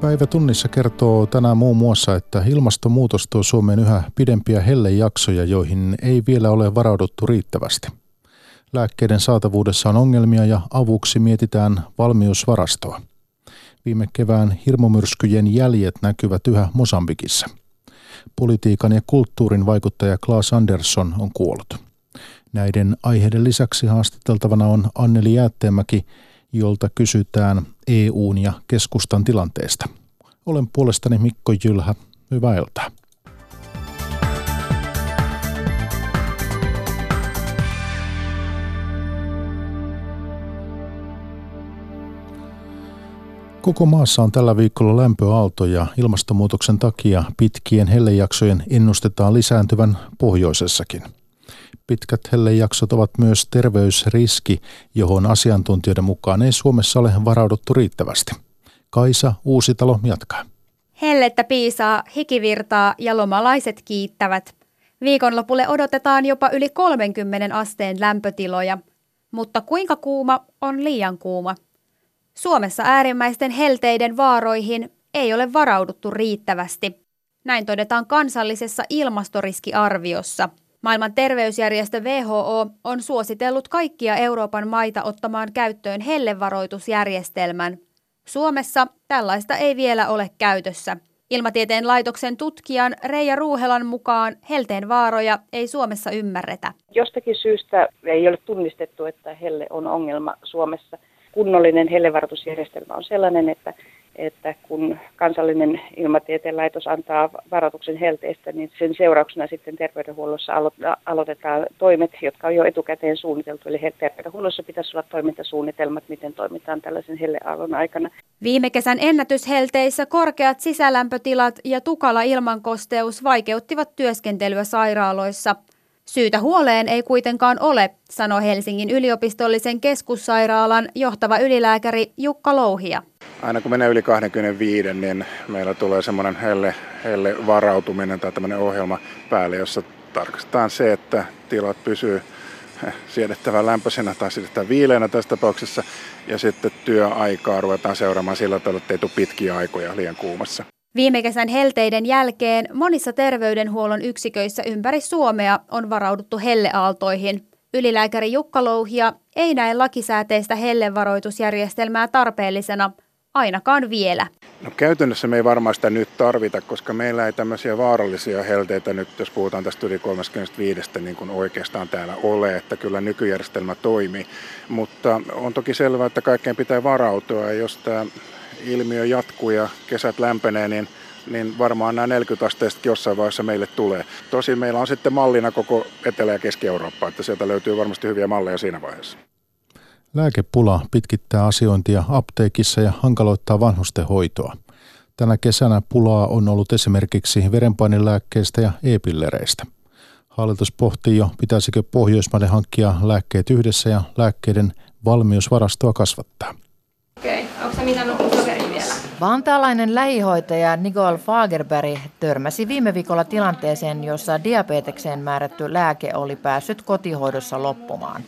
Päivä tunnissa kertoo tänään muun muassa, että ilmastonmuutos tuo Suomeen yhä pidempiä hellejaksoja, joihin ei vielä ole varauduttu riittävästi. Lääkkeiden saatavuudessa on ongelmia ja avuksi mietitään valmiusvarastoa. Viime kevään hirmumyrskyjen jäljet näkyvät yhä Mosambikissa. Politiikan ja kulttuurin vaikuttaja Klaas Andersson on kuollut. Näiden aiheiden lisäksi haastateltavana on Anneli Jäätteenmäki, jolta kysytään EUn ja keskustan tilanteesta. Olen puolestani Mikko Jylhä. Hyvää iltaa. Koko maassa on tällä viikolla lämpöaalto ja ilmastonmuutoksen takia pitkien hellejaksojen ennustetaan lisääntyvän pohjoisessakin – Pitkät hellejaksot ovat myös terveysriski, johon asiantuntijoiden mukaan ei Suomessa ole varauduttu riittävästi. Kaisa Uusitalo jatkaa. Hellettä piisaa, hikivirtaa ja lomalaiset kiittävät. Viikonlopulle odotetaan jopa yli 30 asteen lämpötiloja. Mutta kuinka kuuma on liian kuuma? Suomessa äärimmäisten helteiden vaaroihin ei ole varauduttu riittävästi. Näin todetaan kansallisessa ilmastoriskiarviossa – Maailman terveysjärjestö WHO on suositellut kaikkia Euroopan maita ottamaan käyttöön hellevaroitusjärjestelmän. Suomessa tällaista ei vielä ole käytössä. Ilmatieteen laitoksen tutkijan Reija Ruuhelan mukaan helteen vaaroja ei Suomessa ymmärretä. Jostakin syystä ei ole tunnistettu, että helle on ongelma Suomessa. Kunnollinen hellevaroitusjärjestelmä on sellainen, että että kun kansallinen ilmatieteen laitos antaa varoituksen helteistä, niin sen seurauksena sitten terveydenhuollossa alo- aloitetaan toimet, jotka on jo etukäteen suunniteltu. Eli terveydenhuollossa pitäisi olla toimintasuunnitelmat, miten toimitaan tällaisen helleaallon aikana. Viime kesän ennätyshelteissä korkeat sisälämpötilat ja tukala ilmankosteus vaikeuttivat työskentelyä sairaaloissa. Syytä huoleen ei kuitenkaan ole, sanoi Helsingin yliopistollisen keskussairaalan johtava ylilääkäri Jukka Louhia aina kun menee yli 25, niin meillä tulee semmoinen helle, helle varautuminen tai tämmöinen ohjelma päälle, jossa tarkastetaan se, että tilat pysyy siedettävän lämpöisenä tai siedettävän viileänä tässä tapauksessa. Ja sitten työaikaa ruvetaan seuraamaan sillä tavalla, että ei tule pitkiä aikoja liian kuumassa. Viime kesän helteiden jälkeen monissa terveydenhuollon yksiköissä ympäri Suomea on varauduttu helleaaltoihin. Ylilääkäri Jukka Louhia ei näe lakisääteistä hellevaroitusjärjestelmää tarpeellisena, ainakaan vielä. No käytännössä me ei varmaan sitä nyt tarvita, koska meillä ei tämmöisiä vaarallisia helteitä nyt, jos puhutaan tästä yli 35, niin kuin oikeastaan täällä ole, että kyllä nykyjärjestelmä toimii. Mutta on toki selvää, että kaikkeen pitää varautua ja jos tämä ilmiö jatkuu ja kesät lämpenee, niin niin varmaan nämä 40 asteistakin jossain vaiheessa meille tulee. Tosin meillä on sitten mallina koko Etelä- ja Keski-Eurooppa, että sieltä löytyy varmasti hyviä malleja siinä vaiheessa. Lääkepula pitkittää asiointia apteekissa ja hankaloittaa vanhusten hoitoa. Tänä kesänä pulaa on ollut esimerkiksi verenpainelääkkeistä ja e-pillereistä. Hallitus pohtii jo, pitäisikö Pohjoismaille hankkia lääkkeet yhdessä ja lääkkeiden valmiusvarastoa kasvattaa. Okei, okay. onko se mitannut? Vantaalainen lähihoitaja Nicole Fagerberg törmäsi viime viikolla tilanteeseen, jossa diabetekseen määrätty lääke oli päässyt kotihoidossa loppumaan.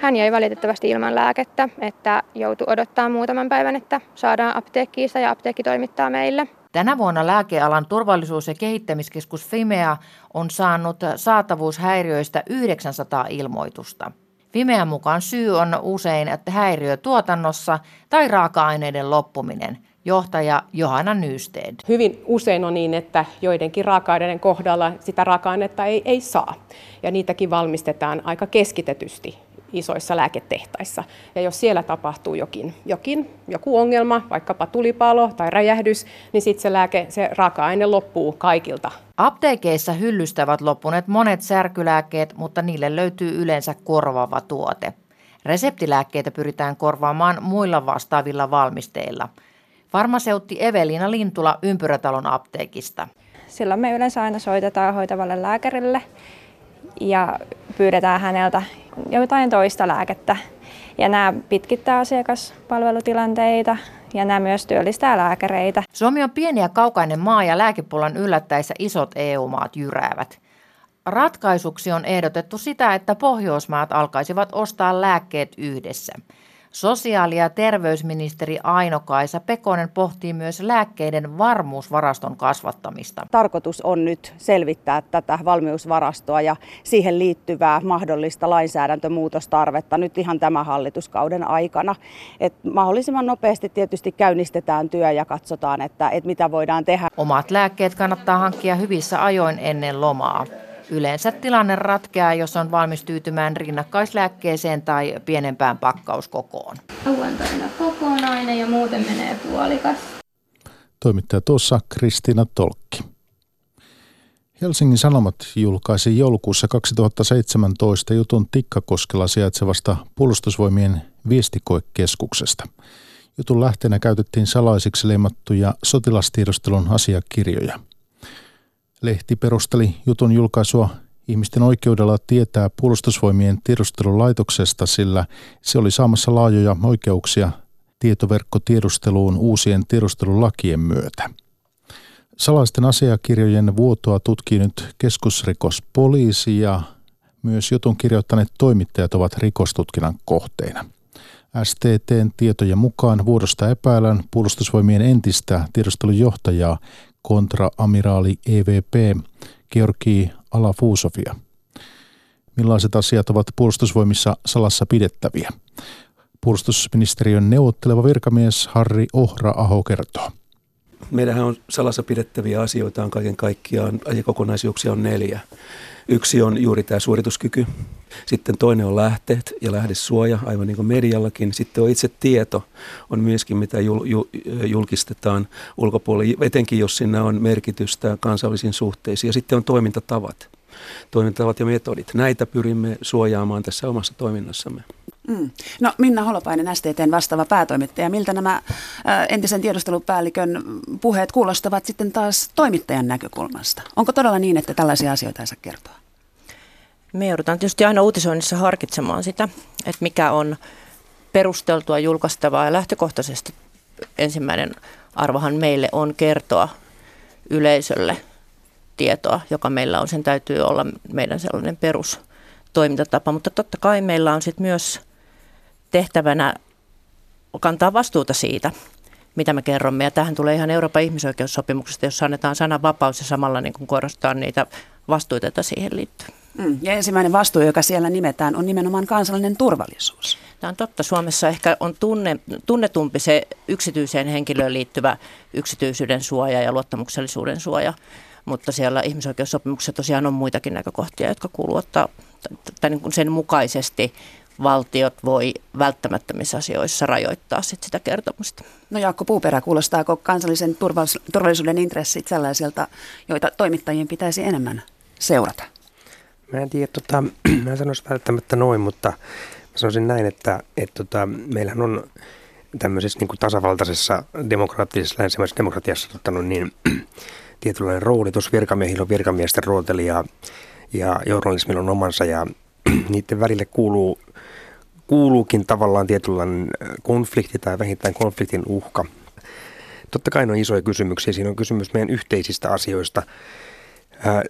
Hän jäi valitettavasti ilman lääkettä, että joutui odottaa muutaman päivän, että saadaan apteekkiista ja apteekki toimittaa meille. Tänä vuonna lääkealan turvallisuus- ja kehittämiskeskus Fimea on saanut saatavuushäiriöistä 900 ilmoitusta. Fimean mukaan syy on usein että häiriö tuotannossa tai raaka-aineiden loppuminen. Johtaja Johanna Nysted. Hyvin usein on niin, että joidenkin raaka-aineiden kohdalla sitä raaka-ainetta ei, ei saa. Ja niitäkin valmistetaan aika keskitetysti isoissa lääketehtaissa. Ja jos siellä tapahtuu jokin, jokin joku ongelma, vaikkapa tulipalo tai räjähdys, niin sitten se, lääke, se raaka-aine loppuu kaikilta. Apteekeissa hyllystä ovat loppuneet monet särkylääkkeet, mutta niille löytyy yleensä korvaava tuote. Reseptilääkkeitä pyritään korvaamaan muilla vastaavilla valmisteilla. Farmaseutti Evelina Lintula Ympyrätalon apteekista. Silloin me yleensä aina soitetaan hoitavalle lääkärille ja pyydetään häneltä jotain toista lääkettä. Ja nämä pitkittää asiakaspalvelutilanteita ja nämä myös työllistää lääkäreitä. Suomi on pieni ja kaukainen maa ja lääkepulan yllättäessä isot EU-maat jyräävät. Ratkaisuksi on ehdotettu sitä, että Pohjoismaat alkaisivat ostaa lääkkeet yhdessä. Sosiaali- ja terveysministeri Aino-Kaisa Pekonen pohtii myös lääkkeiden varmuusvaraston kasvattamista. Tarkoitus on nyt selvittää tätä valmiusvarastoa ja siihen liittyvää mahdollista lainsäädäntömuutostarvetta nyt ihan tämän hallituskauden aikana. Et mahdollisimman nopeasti tietysti käynnistetään työ ja katsotaan, että, että mitä voidaan tehdä. Omat lääkkeet kannattaa hankkia hyvissä ajoin ennen lomaa. Yleensä tilanne ratkeaa, jos on valmis tyytymään rinnakkaislääkkeeseen tai pienempään pakkauskokoon. Lauantaina kokonainen ja muuten menee puolikas. Toimittaja tuossa Kristiina Tolkki. Helsingin Sanomat julkaisi joulukuussa 2017 jutun Tikkakoskella sijaitsevasta puolustusvoimien viestikoekeskuksesta. Jutun lähteenä käytettiin salaisiksi leimattuja sotilastiedustelun asiakirjoja – Lehti perusteli jutun julkaisua ihmisten oikeudella tietää puolustusvoimien tiedustelulaitoksesta, sillä se oli saamassa laajoja oikeuksia tietoverkkotiedusteluun uusien tiedustelulakien myötä. Salaisten asiakirjojen vuotoa tutkii nyt keskusrikospoliisi ja myös jutun kirjoittaneet toimittajat ovat rikostutkinnan kohteina. STTn tietojen mukaan vuodosta epäillään puolustusvoimien entistä tiedustelujohtajaa kontraamiraali EVP Georgi Alafusovia. Millaiset asiat ovat puolustusvoimissa salassa pidettäviä? Puolustusministeriön neuvotteleva virkamies Harri Ohra-Aho kertoo. Meillähän on salassa pidettäviä asioita on kaiken kaikkiaan, kokonaisuuksia on neljä. Yksi on juuri tämä suorituskyky, sitten toinen on lähteet ja lähdesuoja, aivan niin kuin mediallakin. Sitten on itse tieto, on myöskin mitä jul, jul, julkistetaan ulkopuolella, etenkin jos siinä on merkitystä kansainvälisiin suhteisiin. Ja sitten on toimintatavat, toimintatavat ja metodit. Näitä pyrimme suojaamaan tässä omassa toiminnassamme. Mm. No Minna Holopainen, STTn vastaava päätoimittaja. Miltä nämä ä, entisen tiedustelupäällikön puheet kuulostavat sitten taas toimittajan näkökulmasta? Onko todella niin, että tällaisia asioita ei saa kertoa? Me joudutaan tietysti aina uutisoinnissa harkitsemaan sitä, että mikä on perusteltua julkaistavaa ja lähtökohtaisesti ensimmäinen arvohan meille on kertoa yleisölle tietoa, joka meillä on. Sen täytyy olla meidän sellainen perustoimintatapa, mutta totta kai meillä on sitten myös tehtävänä kantaa vastuuta siitä, mitä me kerromme. Ja tähän tulee ihan Euroopan ihmisoikeussopimuksesta, jossa annetaan sananvapaus ja samalla niin kuin korostaa niitä vastuita, joita siihen liittyy. Mm, ja ensimmäinen vastuu, joka siellä nimetään, on nimenomaan kansallinen turvallisuus. Tämä on totta. Suomessa ehkä on tunne, tunnetumpi se yksityiseen henkilöön liittyvä yksityisyyden suoja ja luottamuksellisuuden suoja. Mutta siellä ihmisoikeussopimuksessa tosiaan on muitakin näkökohtia, jotka kuuluu ottaa tai niin sen mukaisesti valtiot voi välttämättömissä asioissa rajoittaa sit sitä kertomusta. No Jaakko Puuperä, kuulostaako kansallisen turvallisuuden intressit sellaisilta, joita toimittajien pitäisi enemmän seurata? Mä en tiedä, tota, mä en sanoisi välttämättä noin, mutta mä sanoisin näin, että, että tota, meillähän on tämmöisessä niin kuin tasavaltaisessa demokraattisessa länsimaisessa demokratiassa tota, no niin, tietynlainen rooli. Tuossa virkamiehillä on virkamiesten rooteli ja, ja journalismilla on omansa ja niiden välille kuuluu, kuuluukin tavallaan tietynlainen konflikti tai vähintään konfliktin uhka. Totta kai ne on isoja kysymyksiä. Siinä on kysymys meidän yhteisistä asioista –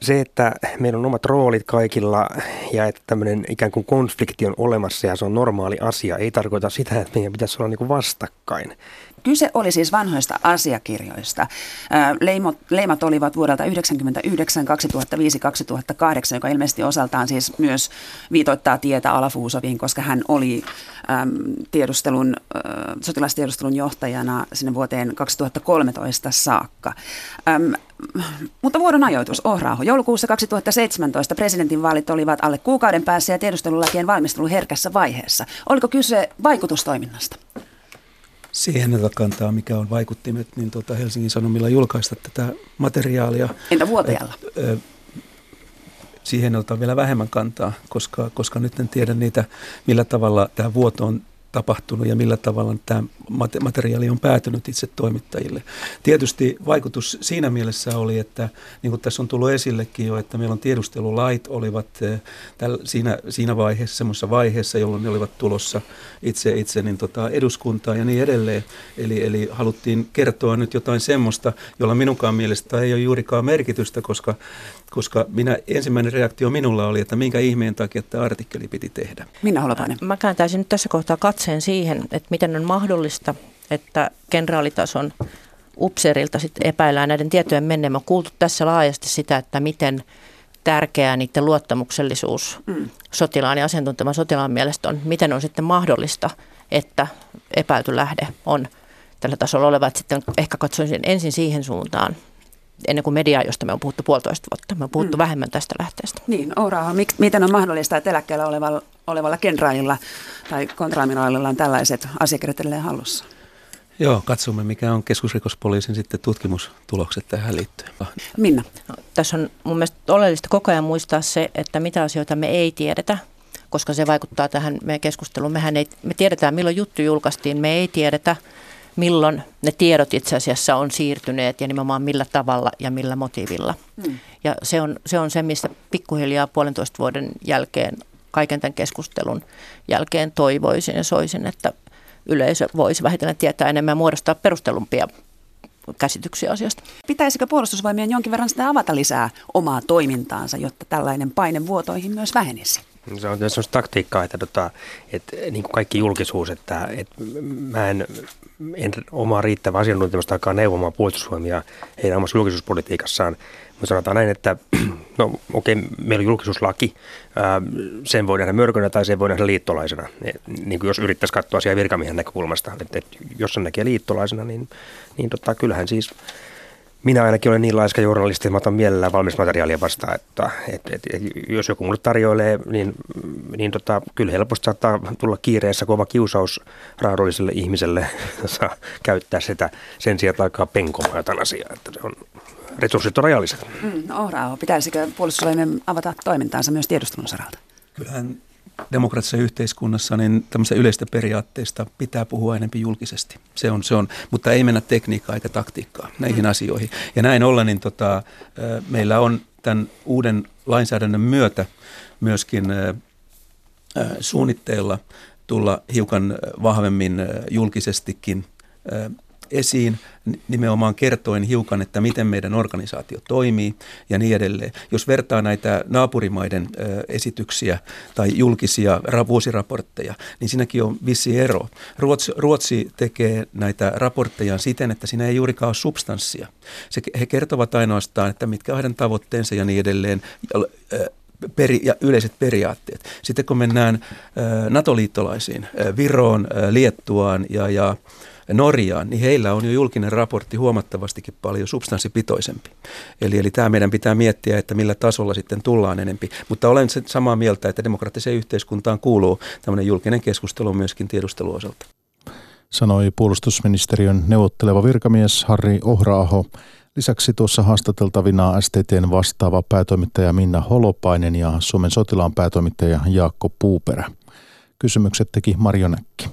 se, että meillä on omat roolit kaikilla ja että tämmöinen ikään kuin konflikti on olemassa ja se on normaali asia, ei tarkoita sitä, että meidän pitäisi olla niin kuin vastakkain. Kyse oli siis vanhoista asiakirjoista. Leimot, leimat olivat vuodelta 1999, 2005, 2008, joka ilmeisesti osaltaan siis myös viitoittaa tietä Alafuusoviin, koska hän oli tiedustelun, sotilastiedustelun johtajana sinne vuoteen 2013 saakka. Mutta vuodon ajoitus, Ohraaho. Joulukuussa 2017 presidentinvaalit olivat alle kuukauden päässä ja tiedustelulakien valmistelu herkässä vaiheessa. Oliko kyse vaikutustoiminnasta? Siihen kantaa, mikä on vaikuttimet, niin tuota Helsingin Sanomilla julkaista tätä materiaalia. Entä vuotajalla? Siihen otetaan vielä vähemmän kantaa, koska, koska nyt en tiedä niitä, millä tavalla tämä vuoto on tapahtunut ja millä tavalla tämä materiaali on päätynyt itse toimittajille. Tietysti vaikutus siinä mielessä oli, että niin kuin tässä on tullut esillekin jo, että meillä on tiedustelulait olivat eh, siinä, siinä vaiheessa, semmoisessa vaiheessa, jolloin ne olivat tulossa itse, itse niin tota eduskuntaan ja niin edelleen. Eli, eli haluttiin kertoa nyt jotain semmoista, jolla minunkaan mielestä ei ole juurikaan merkitystä, koska koska minä, ensimmäinen reaktio minulla oli, että minkä ihmeen takia tämä artikkeli piti tehdä. Minä Holopainen. Mä kääntäisin nyt tässä kohtaa katse katseen siihen, että miten on mahdollista, että kenraalitason upseerilta sit epäillään näiden tietojen menneen. Me on kuultu tässä laajasti sitä, että miten tärkeää niiden luottamuksellisuus mm. sotilaan ja asiantuntevan sotilaan mielestä on, miten on sitten mahdollista, että epäilty lähde on tällä tasolla oleva. Että sitten ehkä katsoisin ensin siihen suuntaan, ennen kuin mediaa, josta me on puhuttu puolitoista vuotta. Me on puhuttu mm. vähemmän tästä lähteestä. Niin, Ouraha, miten on mahdollista, että eläkkeellä olevalla, olevalla kenraililla tai kontraamiraalilla on tällaiset asiakirjat edelleen hallussa? Joo, katsomme mikä on keskusrikospoliisin sitten tutkimustulokset tähän liittyen. Minna? No, tässä on mun mielestä oleellista koko ajan muistaa se, että mitä asioita me ei tiedetä, koska se vaikuttaa tähän meidän keskusteluun. Mehän ei, me tiedetään milloin juttu julkaistiin, me ei tiedetä milloin ne tiedot itse asiassa on siirtyneet ja nimenomaan millä tavalla ja millä motiivilla. Hmm. Ja se on, se on se, mistä pikkuhiljaa puolentoista vuoden jälkeen, kaiken tämän keskustelun jälkeen toivoisin ja soisin, että yleisö voisi vähitellen tietää enemmän ja muodostaa perustelumpia käsityksiä asiasta. Pitäisikö puolustusvoimien jonkin verran sitä avata lisää omaa toimintaansa, jotta tällainen paine vuotoihin myös vähenisi? Se on sellaista taktiikkaa, että, tota, että niin kuin kaikki julkisuus, että, että mä en, en omaa riittävää asiantuntemusta aikaa neuvomaan puolustusvoimia heidän omassa julkisuuspolitiikassaan. Mutta sanotaan näin, että no okei, okay, meillä on julkisuuslaki, sen voi nähdä mörkönä tai sen voi nähdä liittolaisena. Et, niin kuin jos yrittäisi katsoa asiaa virkamiehen näkökulmasta, että et, jos sen näkee liittolaisena, niin, niin tota, kyllähän siis minä ainakin olen niin laiska journalisti, että mä otan mielellään valmis materiaalia vastaan, että, että, että, että jos joku mulle tarjoilee, niin, niin tota, kyllä helposti saattaa tulla kiireessä kova kiusaus raadolliselle ihmiselle käyttää sitä sen sijaan, että alkaa penkomaan jotain asiaa, että se on resurssit on rajalliset. Mm, no, Rauho, pitäisikö puolustusvoimien avata toimintaansa myös tiedustelun saralta? Kyllähän demokraattisessa yhteiskunnassa niin tämmöistä yleistä periaatteista pitää puhua enemmän julkisesti. Se on, se on, mutta ei mennä tekniikkaa eikä taktiikkaa näihin mm. asioihin. Ja näin ollen niin tota, meillä on tämän uuden lainsäädännön myötä myöskin suunnitteilla tulla hiukan vahvemmin julkisestikin esiin nimenomaan kertoen hiukan, että miten meidän organisaatio toimii ja niin edelleen. Jos vertaa näitä naapurimaiden esityksiä tai julkisia vuosiraportteja, niin siinäkin on vissi ero. Ruotsi, Ruotsi tekee näitä raportteja siten, että siinä ei juurikaan ole substanssia. Se, he kertovat ainoastaan, että mitkä heidän tavoitteensa ja niin edelleen peri, ja yleiset periaatteet. Sitten kun mennään NATO-liittolaisiin, Viroon, Liettuaan ja, ja Norjaan, niin heillä on jo julkinen raportti huomattavastikin paljon substanssipitoisempi. Eli, eli tämä meidän pitää miettiä, että millä tasolla sitten tullaan enempi. Mutta olen samaa mieltä, että demokraattiseen yhteiskuntaan kuuluu tämmöinen julkinen keskustelu myöskin tiedusteluosalta. Sanoi puolustusministeriön neuvotteleva virkamies Harri Ohraaho. Lisäksi tuossa haastateltavina STTn vastaava päätoimittaja Minna Holopainen ja Suomen sotilaan päätoimittaja Jaakko Puuperä. Kysymykset teki Marjonäkki.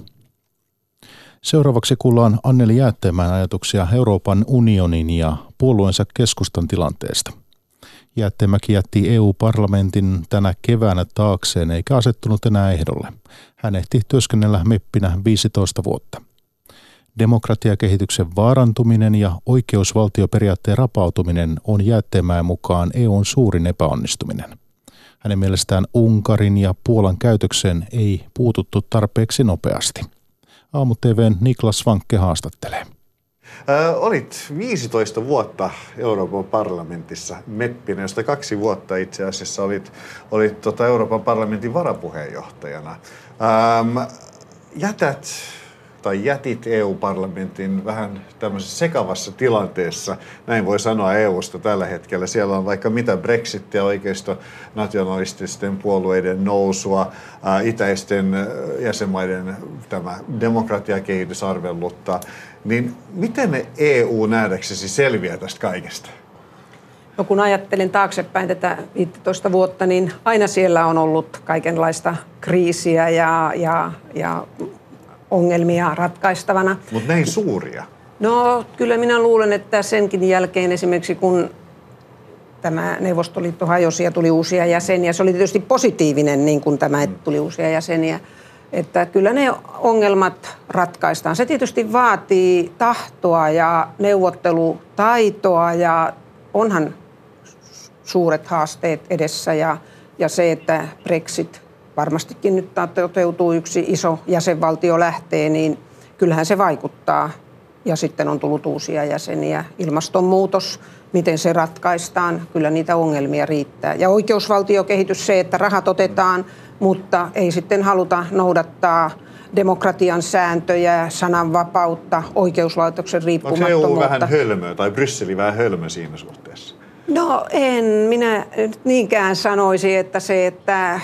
Seuraavaksi kuullaan Anneli Jäätteenmäen ajatuksia Euroopan unionin ja puolueensa keskustan tilanteesta. Jäätteenmäki jätti EU-parlamentin tänä keväänä taakseen eikä asettunut enää ehdolle. Hän ehti työskennellä meppinä 15 vuotta. Demokratiakehityksen vaarantuminen ja oikeusvaltioperiaatteen rapautuminen on Jäätteenmäen mukaan EUn suurin epäonnistuminen. Hänen mielestään Unkarin ja Puolan käytökseen ei puututtu tarpeeksi nopeasti. Aamu TVn Niklas Vankke haastattelee. Ö, olit 15 vuotta Euroopan parlamentissa meppinä, josta kaksi vuotta itse asiassa olit, olit tota Euroopan parlamentin varapuheenjohtajana. Öm, jätät tai jätit EU-parlamentin vähän tämmöisessä sekavassa tilanteessa, näin voi sanoa EUsta tällä hetkellä. Siellä on vaikka mitä Brexitia, oikeisto nationalististen puolueiden nousua, ää, itäisten jäsenmaiden tämä demokratiakehitys arvelluttaa. Niin miten EU nähdäksesi selviää tästä kaikesta? No kun ajattelen taaksepäin tätä 15 vuotta, niin aina siellä on ollut kaikenlaista kriisiä ja, ja, ja ongelmia ratkaistavana. Mutta näin suuria? No kyllä minä luulen, että senkin jälkeen esimerkiksi kun tämä Neuvostoliitto hajosi ja tuli uusia jäseniä, se oli tietysti positiivinen niin kuin tämä, että tuli uusia jäseniä. Että kyllä ne ongelmat ratkaistaan. Se tietysti vaatii tahtoa ja neuvottelutaitoa ja onhan suuret haasteet edessä ja, ja se, että Brexit varmastikin nyt toteutuu yksi iso jäsenvaltio lähtee, niin kyllähän se vaikuttaa. Ja sitten on tullut uusia jäseniä. Ilmastonmuutos, miten se ratkaistaan, kyllä niitä ongelmia riittää. Ja oikeusvaltiokehitys se, että rahat otetaan, mutta ei sitten haluta noudattaa demokratian sääntöjä, sananvapautta, oikeuslaitoksen riippumattomuutta. Onko EU vähän hölmö tai Brysseli vähän hölmö siinä suhteessa? No en minä niinkään sanoisi, että se, että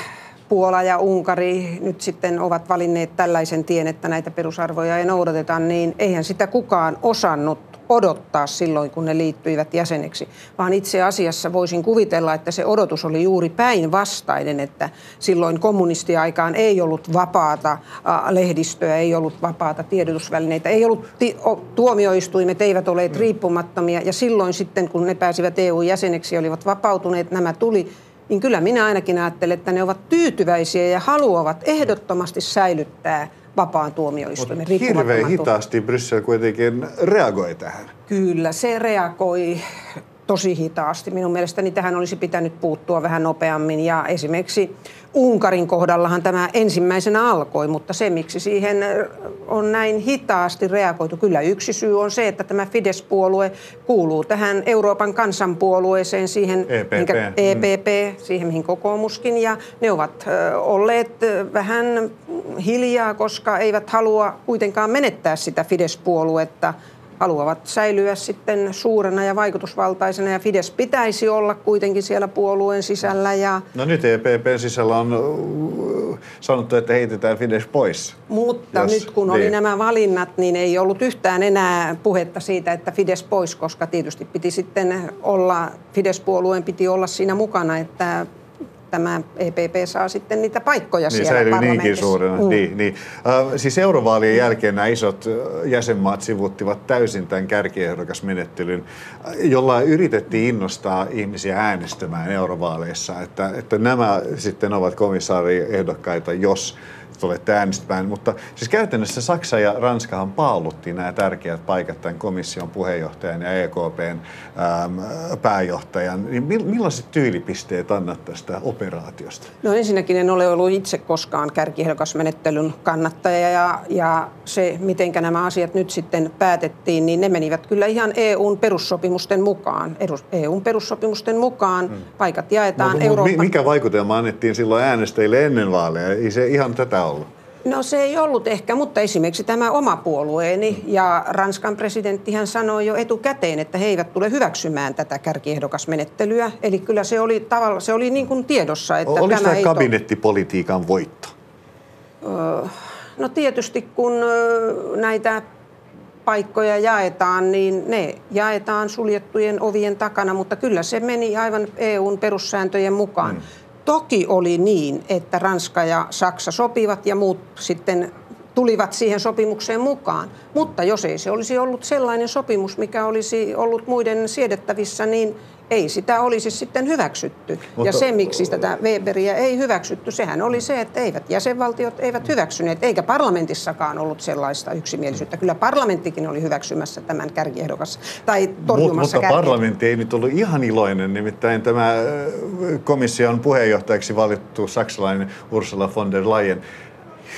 Puola ja Unkari nyt sitten ovat valinneet tällaisen tien, että näitä perusarvoja ei noudateta, niin eihän sitä kukaan osannut odottaa silloin, kun ne liittyivät jäseneksi, vaan itse asiassa voisin kuvitella, että se odotus oli juuri päinvastainen, että silloin kommunistiaikaan ei ollut vapaata lehdistöä, ei ollut vapaata tiedotusvälineitä, ei ollut tuomioistuimet, eivät olleet riippumattomia. Ja silloin sitten, kun ne pääsivät EU-jäseneksi ja olivat vapautuneet, nämä tuli niin kyllä minä ainakin ajattelen, että ne ovat tyytyväisiä ja haluavat ehdottomasti säilyttää vapaan tuomioistuimen Hirveän hitaasti Bryssel kuitenkin reagoi tähän. Kyllä, se reagoi tosi hitaasti. Minun mielestäni tähän olisi pitänyt puuttua vähän nopeammin. Ja esimerkiksi Unkarin kohdallahan tämä ensimmäisenä alkoi, mutta se miksi siihen on näin hitaasti reagoitu, kyllä yksi syy on se, että tämä Fidesz-puolue kuuluu tähän Euroopan kansanpuolueeseen, siihen EPP, minkä, EPP siihen mihin kokoomuskin. Ja ne ovat olleet vähän hiljaa, koska eivät halua kuitenkaan menettää sitä Fidesz-puoluetta haluavat säilyä sitten suurena ja vaikutusvaltaisena ja Fides pitäisi olla kuitenkin siellä puolueen sisällä. Ja... No nyt EPP sisällä on sanottu, että heitetään Fides pois. Mutta jos, nyt kun niin. oli nämä valinnat, niin ei ollut yhtään enää puhetta siitä, että Fides pois, koska tietysti piti sitten olla, Fides-puolueen piti olla siinä mukana, että tämä EPP saa sitten niitä paikkoja niin, siellä säilyy niinkin suurena. Mm. Niin, niin. Uh, siis eurovaalien jälkeen nämä isot jäsenmaat sivuttivat täysin tämän kärkiehdokasmenettelyn, jolla yritettiin innostaa ihmisiä äänestämään eurovaaleissa, että, että nämä sitten ovat komissaariehdokkaita, jos tulette äänestämään. Mutta siis käytännössä Saksa ja Ranskahan paalutti nämä tärkeät paikat tämän komission puheenjohtajan ja EKPn äm, pääjohtajan. Niin millaiset tyylipisteet annat tästä operaatiosta? No ensinnäkin en ole ollut itse koskaan kärkiehdokasmenettelyn kannattaja ja, ja se, miten nämä asiat nyt sitten päätettiin, niin ne menivät kyllä ihan EUn perussopimusten mukaan. EUn perussopimusten mukaan hmm. paikat jaetaan no, Euroopan... Mikä vaikutelma annettiin silloin äänestäjille ennen vaaleja? Ei se ihan tätä ollut? No se ei ollut ehkä, mutta esimerkiksi tämä oma puolueeni ja Ranskan presidentti hän sanoi jo etukäteen, että he eivät tule hyväksymään tätä kärkiehdokasmenettelyä. Eli kyllä se oli, tavalla, se oli niin kuin tiedossa. Että Oliko tämä tämä kabinettipolitiikan voitto? No tietysti kun näitä paikkoja jaetaan, niin ne jaetaan suljettujen ovien takana, mutta kyllä se meni aivan EUn perussääntöjen mukaan. Mm. Toki oli niin, että Ranska ja Saksa sopivat ja muut sitten tulivat siihen sopimukseen mukaan. Mutta jos ei se olisi ollut sellainen sopimus, mikä olisi ollut muiden siedettävissä, niin ei sitä olisi sitten hyväksytty. Mutta, ja se, miksi tätä Weberia ei hyväksytty, sehän oli se, että eivät jäsenvaltiot eivät hyväksyneet, eikä parlamentissakaan ollut sellaista yksimielisyyttä. Kyllä parlamenttikin oli hyväksymässä tämän kärkiehdokas tai torjumassa Mutta parlamentti ei nyt ollut ihan iloinen, nimittäin tämä komission puheenjohtajaksi valittu saksalainen Ursula von der Leyen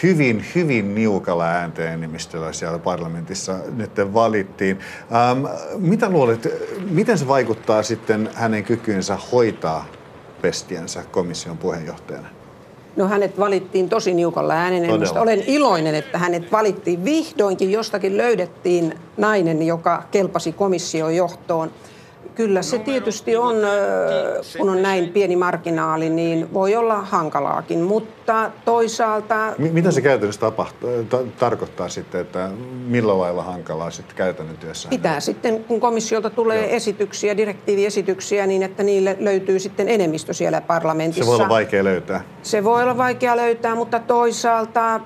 hyvin, hyvin niukalla äänteenenemmistöllä siellä parlamentissa nyt valittiin. Ähm, mitä luulet, miten se vaikuttaa sitten hänen kykyynsä hoitaa pestiänsä komission puheenjohtajana? No hänet valittiin tosi niukalla äänenemistöllä. Olen iloinen, että hänet valittiin. Vihdoinkin jostakin löydettiin nainen, joka kelpasi komission johtoon. Kyllä se tietysti on, kun on näin pieni marginaali, niin voi olla hankalaakin, mutta toisaalta... Mitä se käytännössä tapahtuu, ta- tarkoittaa sitten, että millä lailla hankalaa sitten käytännön työssä? Pitää sitten, kun komissiolta tulee Joo. esityksiä, direktiiviesityksiä, niin että niille löytyy sitten enemmistö siellä parlamentissa. Se voi olla vaikea löytää. Se voi olla vaikea löytää, mutta toisaalta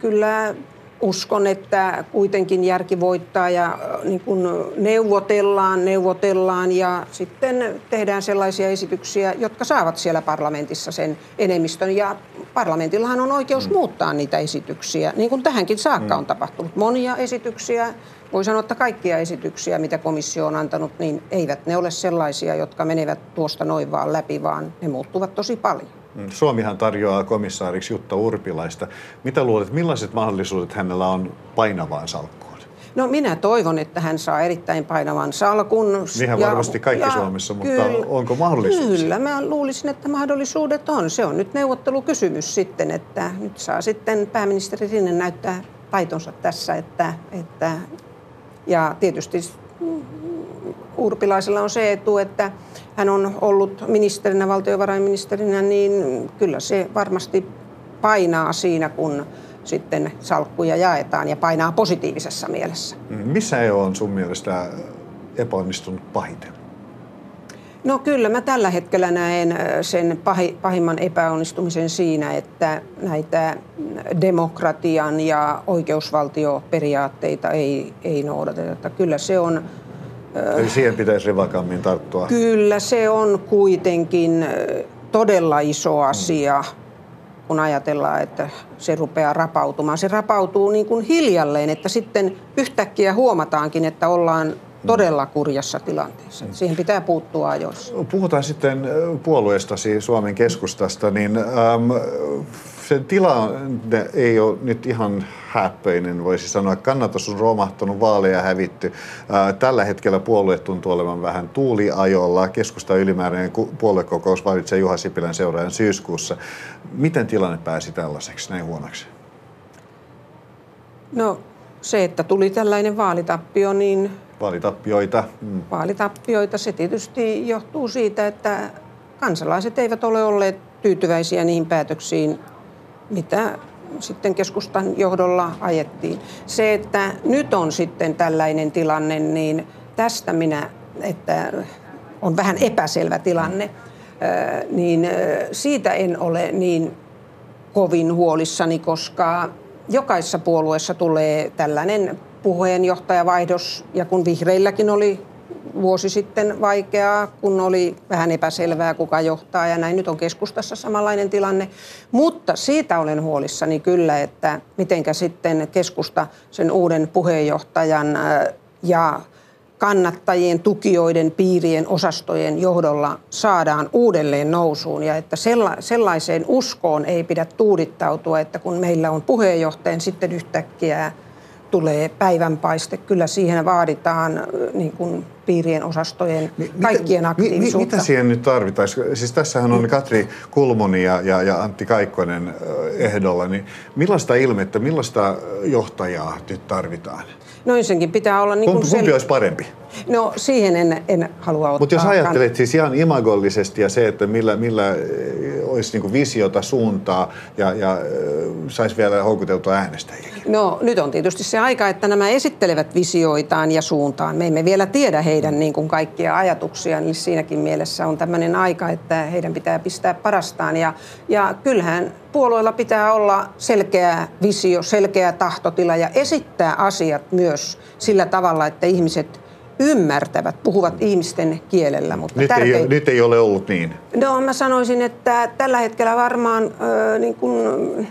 kyllä uskon, että kuitenkin järki voittaa ja niin kun neuvotellaan, neuvotellaan ja sitten tehdään sellaisia esityksiä, jotka saavat siellä parlamentissa sen enemmistön. Ja parlamentillahan on oikeus mm. muuttaa niitä esityksiä, niin kuin tähänkin saakka mm. on tapahtunut. Monia esityksiä, voi sanoa, että kaikkia esityksiä, mitä komissio on antanut, niin eivät ne ole sellaisia, jotka menevät tuosta noin vaan läpi, vaan ne muuttuvat tosi paljon. Mm, Suomihan tarjoaa komissaariksi Jutta Urpilaista. Mitä luulet, millaiset mahdollisuudet hänellä on painavaan salkkuun? No minä toivon, että hän saa erittäin painavan salkun. Niinhän varmasti kaikki ja, Suomessa, mutta kyllä, onko mahdollisuuksia? Kyllä, mä luulisin, että mahdollisuudet on. Se on nyt neuvottelukysymys sitten, että nyt saa sitten pääministeri sinne näyttää taitonsa tässä, että, että ja tietysti Urpilaisella on se etu, että hän on ollut ministerinä, valtiovarainministerinä, niin kyllä se varmasti painaa siinä, kun sitten salkkuja jaetaan ja painaa positiivisessa mielessä. Mm, missä EU on sun mielestä epäonnistunut pahiten? No kyllä, mä tällä hetkellä näen sen pahimman epäonnistumisen siinä, että näitä demokratian ja oikeusvaltioperiaatteita ei, ei noudateta. Kyllä se on... Eli siihen pitäisi rivakammin tarttua. Kyllä se on kuitenkin todella iso asia. Kun ajatellaan, että se rupeaa rapautumaan. Se rapautuu niin kuin hiljalleen, että sitten yhtäkkiä huomataankin, että ollaan todella kurjassa tilanteessa. Siihen pitää puuttua ajoissa. Puhutaan sitten puolueestasi Suomen keskustasta, niin äm, sen tilanne ei ole nyt ihan häppöinen, voisi sanoa. Kannatus on romahtanut, vaaleja hävitty. Tällä hetkellä puolue tuntuu olevan vähän tuuliajolla. Keskusta ylimääräinen puoluekokous valitsee Juha Sipilän seuraajan syyskuussa. Miten tilanne pääsi tällaiseksi, näin huonoksi? No se, että tuli tällainen vaalitappio, niin... Vaalitappioita. Mm. Vaalitappioita, se tietysti johtuu siitä, että kansalaiset eivät ole olleet tyytyväisiä niihin päätöksiin, mitä sitten keskustan johdolla ajettiin. Se, että nyt on sitten tällainen tilanne, niin tästä minä, että on vähän epäselvä tilanne, niin siitä en ole niin kovin huolissani, koska jokaisessa puolueessa tulee tällainen puheenjohtajavaihdos, ja kun vihreilläkin oli vuosi sitten vaikeaa, kun oli vähän epäselvää, kuka johtaa ja näin. Nyt on keskustassa samanlainen tilanne. Mutta siitä olen huolissani kyllä, että mitenkä sitten keskusta sen uuden puheenjohtajan ja kannattajien, tukijoiden, piirien, osastojen johdolla saadaan uudelleen nousuun ja että sellaiseen uskoon ei pidä tuudittautua, että kun meillä on puheenjohtajan sitten yhtäkkiä tulee päivänpaiste. Kyllä siihen vaaditaan niin kuin piirien osastojen kaikkien aktiivisuutta. Mi, mi, mitä siihen nyt tarvitaan? Siis tässähän on Katri Kulmuni ja, ja, ja Antti Kaikkonen ehdolla. Niin millaista ilmettä, millaista johtajaa nyt tarvitaan? No ensinnäkin pitää olla... Niin kumpi, kumpi olisi parempi? No siihen en, en halua ottaa. Mutta jos ajattelet siis ihan imagollisesti ja se, että millä, millä olisi niin visiota, suuntaa ja, ja saisi vielä houkuteltua äänestäjiä. No nyt on tietysti se aika, että nämä esittelevät visioitaan ja suuntaan. Me emme vielä tiedä heidän niin kuin kaikkia ajatuksia, niin siinäkin mielessä on tämmöinen aika, että heidän pitää pistää parastaan. Ja, ja kyllähän puolueilla pitää olla selkeä visio, selkeä tahtotila ja esittää asiat myös sillä tavalla, että ihmiset ymmärtävät, puhuvat ihmisten kielellä. Mutta nyt, tärkein... ei, nyt ei ole ollut niin. No mä sanoisin, että tällä hetkellä varmaan äh, niin kun,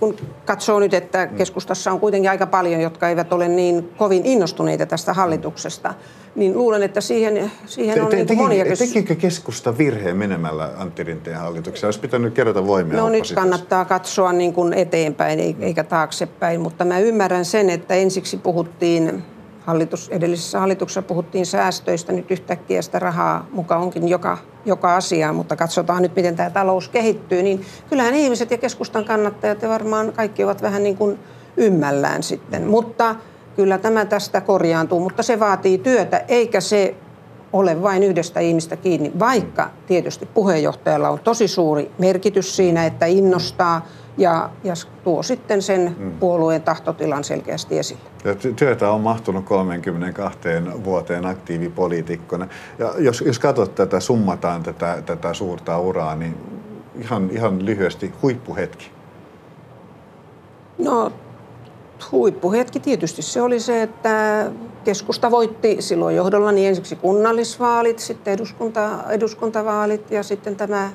kun katsoo nyt, että keskustassa on kuitenkin aika paljon, jotka eivät ole niin kovin innostuneita tästä hallituksesta, niin luulen, että siihen, siihen on te, te, niin monia... Tekikö, tekikö keskusta virheen menemällä Antti Rinteen hallitukseen? Olisi pitänyt kerätä voimia No nyt kannattaa katsoa niin kuin eteenpäin eikä taaksepäin, mutta mä ymmärrän sen, että ensiksi puhuttiin hallitus, edellisessä hallituksessa puhuttiin säästöistä, nyt yhtäkkiä sitä rahaa mukaan onkin joka, joka asia, mutta katsotaan nyt, miten tämä talous kehittyy, niin kyllähän ihmiset ja keskustan kannattajat ja varmaan kaikki ovat vähän niin kuin ymmällään sitten. Mutta kyllä tämä tästä korjaantuu, mutta se vaatii työtä, eikä se ole vain yhdestä ihmistä kiinni, vaikka tietysti puheenjohtajalla on tosi suuri merkitys siinä, että innostaa ja, ja tuo sitten sen mm. puolueen tahtotilan selkeästi esille. Ja työtä on mahtunut 32 vuoteen aktiivipoliitikkona. Ja jos, jos katsot tätä, summataan tätä, tätä suurta uraa, niin ihan, ihan lyhyesti huippuhetki. No huippuhetki tietysti se oli se, että keskusta voitti silloin johdollani ensiksi kunnallisvaalit, sitten eduskunta, eduskuntavaalit ja sitten tämä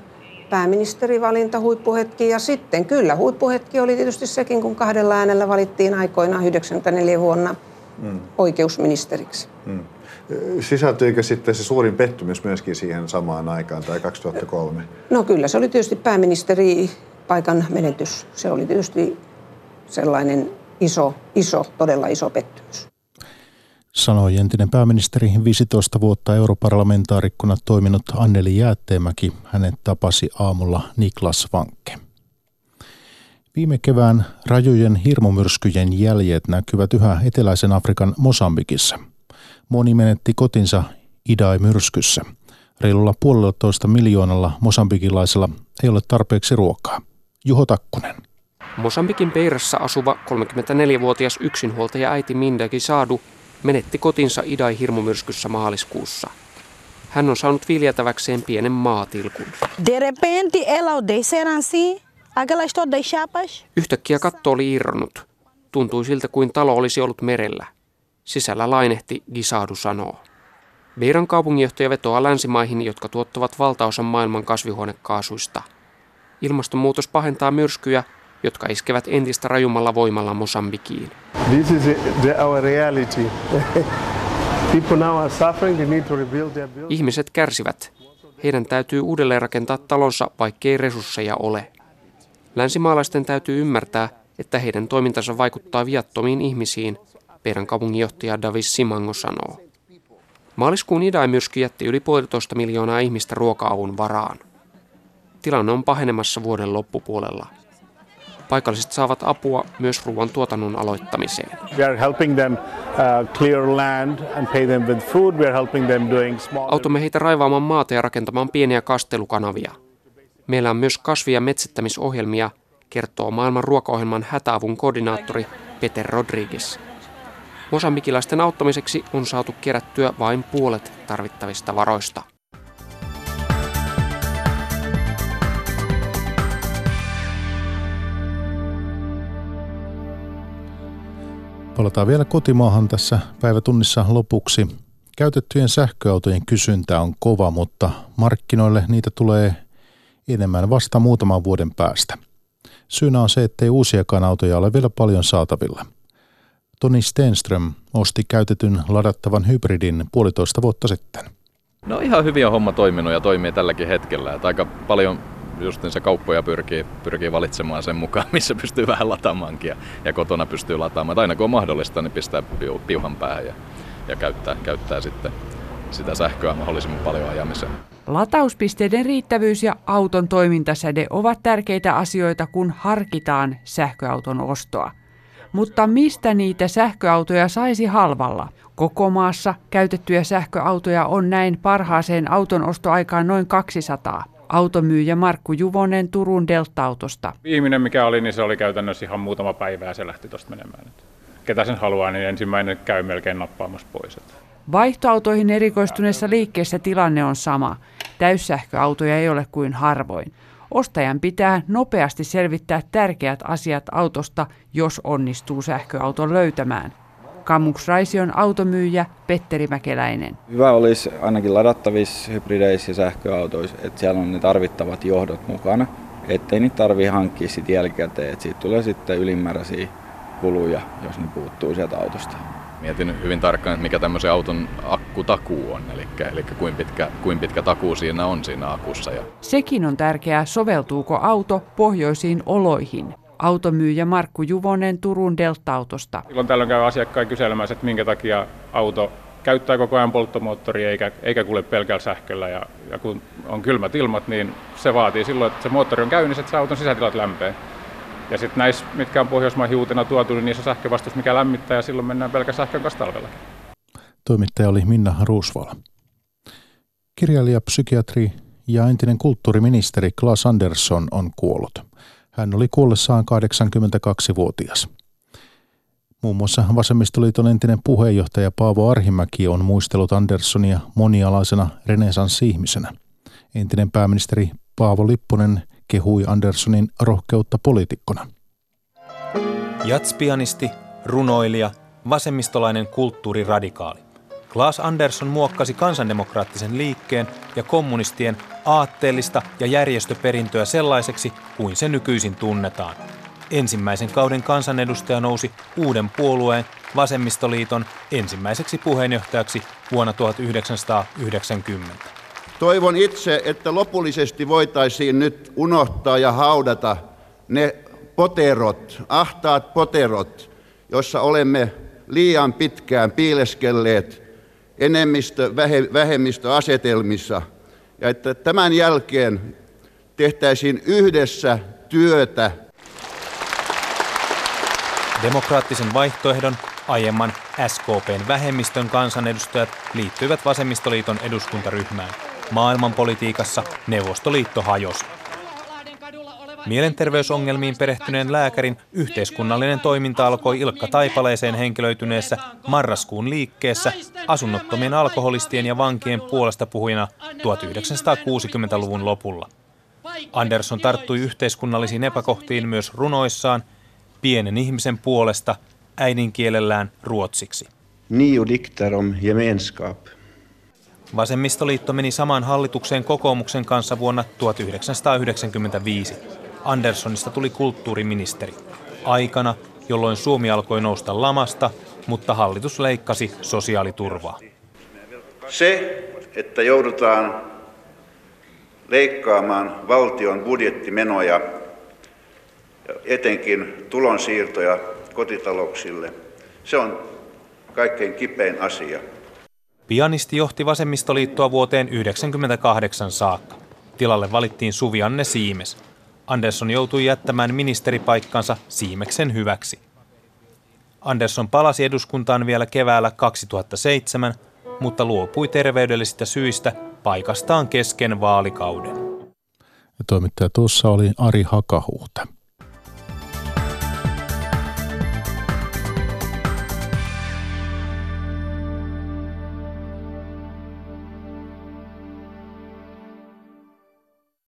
pääministerivalinta huippuhetki. Ja sitten kyllä huippuhetki oli tietysti sekin, kun kahdella äänellä valittiin aikoinaan 94 vuonna mm. oikeusministeriksi. Mm. sisältyykö sitten se suurin pettymys myöskin siihen samaan aikaan tai 2003? No kyllä, se oli tietysti pääministeri paikan menetys. Se oli tietysti sellainen iso, iso, todella iso pettymys. Sanoi entinen pääministeri 15 vuotta europarlamentaarikkona toiminut Anneli Jäätteenmäki. Hänet tapasi aamulla Niklas Vankke. Viime kevään rajujen hirmumyrskyjen jäljet näkyvät yhä eteläisen Afrikan Mosambikissa. Moni menetti kotinsa Idai-myrskyssä. Reilulla puolellatoista miljoonalla mosambikilaisella ei ole tarpeeksi ruokaa. Juho Takkunen. Mosambikin Peirassa asuva 34-vuotias yksinhuoltaja äiti Mindaki Saadu menetti kotinsa Idai-hirmumyrskyssä maaliskuussa. Hän on saanut viljeltäväkseen pienen maatilkun. De repente ela assim, aquelas todas chapas. Yhtäkkiä katto oli irronnut. Tuntui siltä kuin talo olisi ollut merellä. Sisällä lainehti, Gisadu sanoo. Beiran kaupunginjohtaja vetoaa länsimaihin, jotka tuottavat valtaosan maailman kasvihuonekaasuista. Ilmastonmuutos pahentaa myrskyjä, jotka iskevät entistä rajummalla voimalla Mosambikiin. This is the, our reality. People now are suffering, they need to rebuild their Ihmiset kärsivät. Heidän täytyy uudelleen rakentaa talonsa, vaikkei resursseja ole. Länsimaalaisten täytyy ymmärtää, että heidän toimintansa vaikuttaa viattomiin ihmisiin, Peiran kaupunginjohtaja Davis Simango sanoo. Maaliskuun Idai-myrsky jätti yli puolitoista miljoonaa ihmistä ruoka-avun varaan. Tilanne on pahenemassa vuoden loppupuolella. Paikalliset saavat apua myös ruoan tuotannon aloittamiseen. We are helping them uh, clear land and pay them with food. We are helping them doing small... Autamme heitä raivaamaan maata ja rakentamaan pieniä kastelukanavia. Meillä on myös kasvi- ja metsittämisohjelmia, kertoo maailman ruokaohjelman hätäavun koordinaattori Peter Rodriguez. Mosambikilaisten auttamiseksi on saatu kerättyä vain puolet tarvittavista varoista. Palataan vielä kotimaahan tässä päivätunnissa lopuksi. Käytettyjen sähköautojen kysyntä on kova, mutta markkinoille niitä tulee enemmän vasta muutaman vuoden päästä. Syynä on se, ettei uusiakaan autoja ole vielä paljon saatavilla – Toni Stenström osti käytetyn ladattavan hybridin puolitoista vuotta sitten. No ihan hyvin on homma toiminut ja toimii tälläkin hetkellä. Että aika paljon just se kauppoja pyrkii, pyrkii valitsemaan sen mukaan, missä pystyy vähän lataamaankin ja, ja kotona pystyy lataamaan. Että aina kun on mahdollista, niin pistää piuhan päähän ja, ja käyttää, käyttää sitten sitä sähköä mahdollisimman paljon ajamiseen. Latauspisteiden riittävyys ja auton toimintasäde ovat tärkeitä asioita, kun harkitaan sähköauton ostoa. Mutta mistä niitä sähköautoja saisi halvalla? Koko maassa käytettyjä sähköautoja on näin parhaaseen auton ostoaikaan noin 200. Automyyjä Markku Juvonen Turun Delta-autosta. Viimeinen mikä oli, niin se oli käytännössä ihan muutama päivä ja se lähti tuosta menemään. Ketä sen haluaa, niin ensimmäinen käy melkein nappaamassa pois. Vaihtoautoihin erikoistuneessa liikkeessä tilanne on sama. Täyssähköautoja ei ole kuin harvoin. Ostajan pitää nopeasti selvittää tärkeät asiat autosta, jos onnistuu sähköauton löytämään. Kamux Raision automyyjä Petteri Mäkeläinen. Hyvä olisi ainakin ladattavissa hybrideissä ja sähköautoissa, että siellä on ne tarvittavat johdot mukana, ettei niitä tarvitse hankkia sitten jälkikäteen, että siitä tulee sitten ylimääräisiä kuluja, jos ne puuttuu sieltä autosta mietin hyvin tarkkaan, että mikä tämmöisen auton akkutakuu on, eli, eli kuinka, pitkä, kuinka pitkä takuu siinä on siinä akussa. Ja... Sekin on tärkeää, soveltuuko auto pohjoisiin oloihin. Automyyjä Markku Juvonen Turun Delta-autosta. Silloin tällöin käy asiakkaan kyselemässä, että minkä takia auto käyttää koko ajan polttomoottoria eikä, eikä kulje pelkällä sähköllä. Ja, ja kun on kylmät ilmat, niin se vaatii silloin, että se moottori on käynnissä, että se auton sisätilat lämpee. Ja sitten näissä, mitkä on Pohjoismaiden uutena tuotu, niin niissä on sähkövastus, mikä lämmittää ja silloin mennään pelkä sähkön kanssa talvellakin. Toimittaja oli Minna Ruusvala. Kirjailija, psykiatri ja entinen kulttuuriministeri Klaas Andersson on kuollut. Hän oli kuollessaan 82-vuotias. Muun muassa Vasemmistoliiton entinen puheenjohtaja Paavo Arhimäki on muistellut Anderssonia monialaisena renesanssi-ihmisenä. Entinen pääministeri Paavo Lipponen kehui Anderssonin rohkeutta poliitikkona. Jatspianisti, runoilija, vasemmistolainen kulttuuriradikaali. Klaas Andersson muokkasi kansandemokraattisen liikkeen ja kommunistien aatteellista ja järjestöperintöä sellaiseksi kuin se nykyisin tunnetaan. Ensimmäisen kauden kansanedustaja nousi uuden puolueen Vasemmistoliiton ensimmäiseksi puheenjohtajaksi vuonna 1990. Toivon itse, että lopullisesti voitaisiin nyt unohtaa ja haudata ne poterot, ahtaat poterot, joissa olemme liian pitkään piileskelleet enemmistö-vähemmistöasetelmissa, ja että tämän jälkeen tehtäisiin yhdessä työtä. Demokraattisen vaihtoehdon aiemman SKPn vähemmistön kansanedustajat liittyivät Vasemmistoliiton eduskuntaryhmään. Maailmanpolitiikassa Neuvostoliitto hajosi. Mielenterveysongelmiin perehtyneen lääkärin yhteiskunnallinen toiminta alkoi Ilkka Taipaleeseen henkilöityneessä marraskuun liikkeessä asunnottomien alkoholistien ja vankien puolesta puhujana 1960-luvun lopulla. Andersson tarttui yhteiskunnallisiin epäkohtiin myös runoissaan pienen ihmisen puolesta äidinkielellään ruotsiksi. Nio dikter om gemenskap. Vasemmistoliitto meni samaan hallitukseen kokoomuksen kanssa vuonna 1995. Anderssonista tuli kulttuuriministeri. Aikana, jolloin Suomi alkoi nousta lamasta, mutta hallitus leikkasi sosiaaliturvaa. Se, että joudutaan leikkaamaan valtion budjettimenoja, etenkin tulonsiirtoja kotitalouksille, se on kaikkein kipein asia. Pianisti johti vasemmistoliittoa vuoteen 1998 saakka. Tilalle valittiin Suvi-Anne Siimes. Andersson joutui jättämään ministeripaikkansa Siimeksen hyväksi. Andersson palasi eduskuntaan vielä keväällä 2007, mutta luopui terveydellisistä syistä paikastaan kesken vaalikauden. Ja toimittaja tuossa oli Ari Hakahuhta.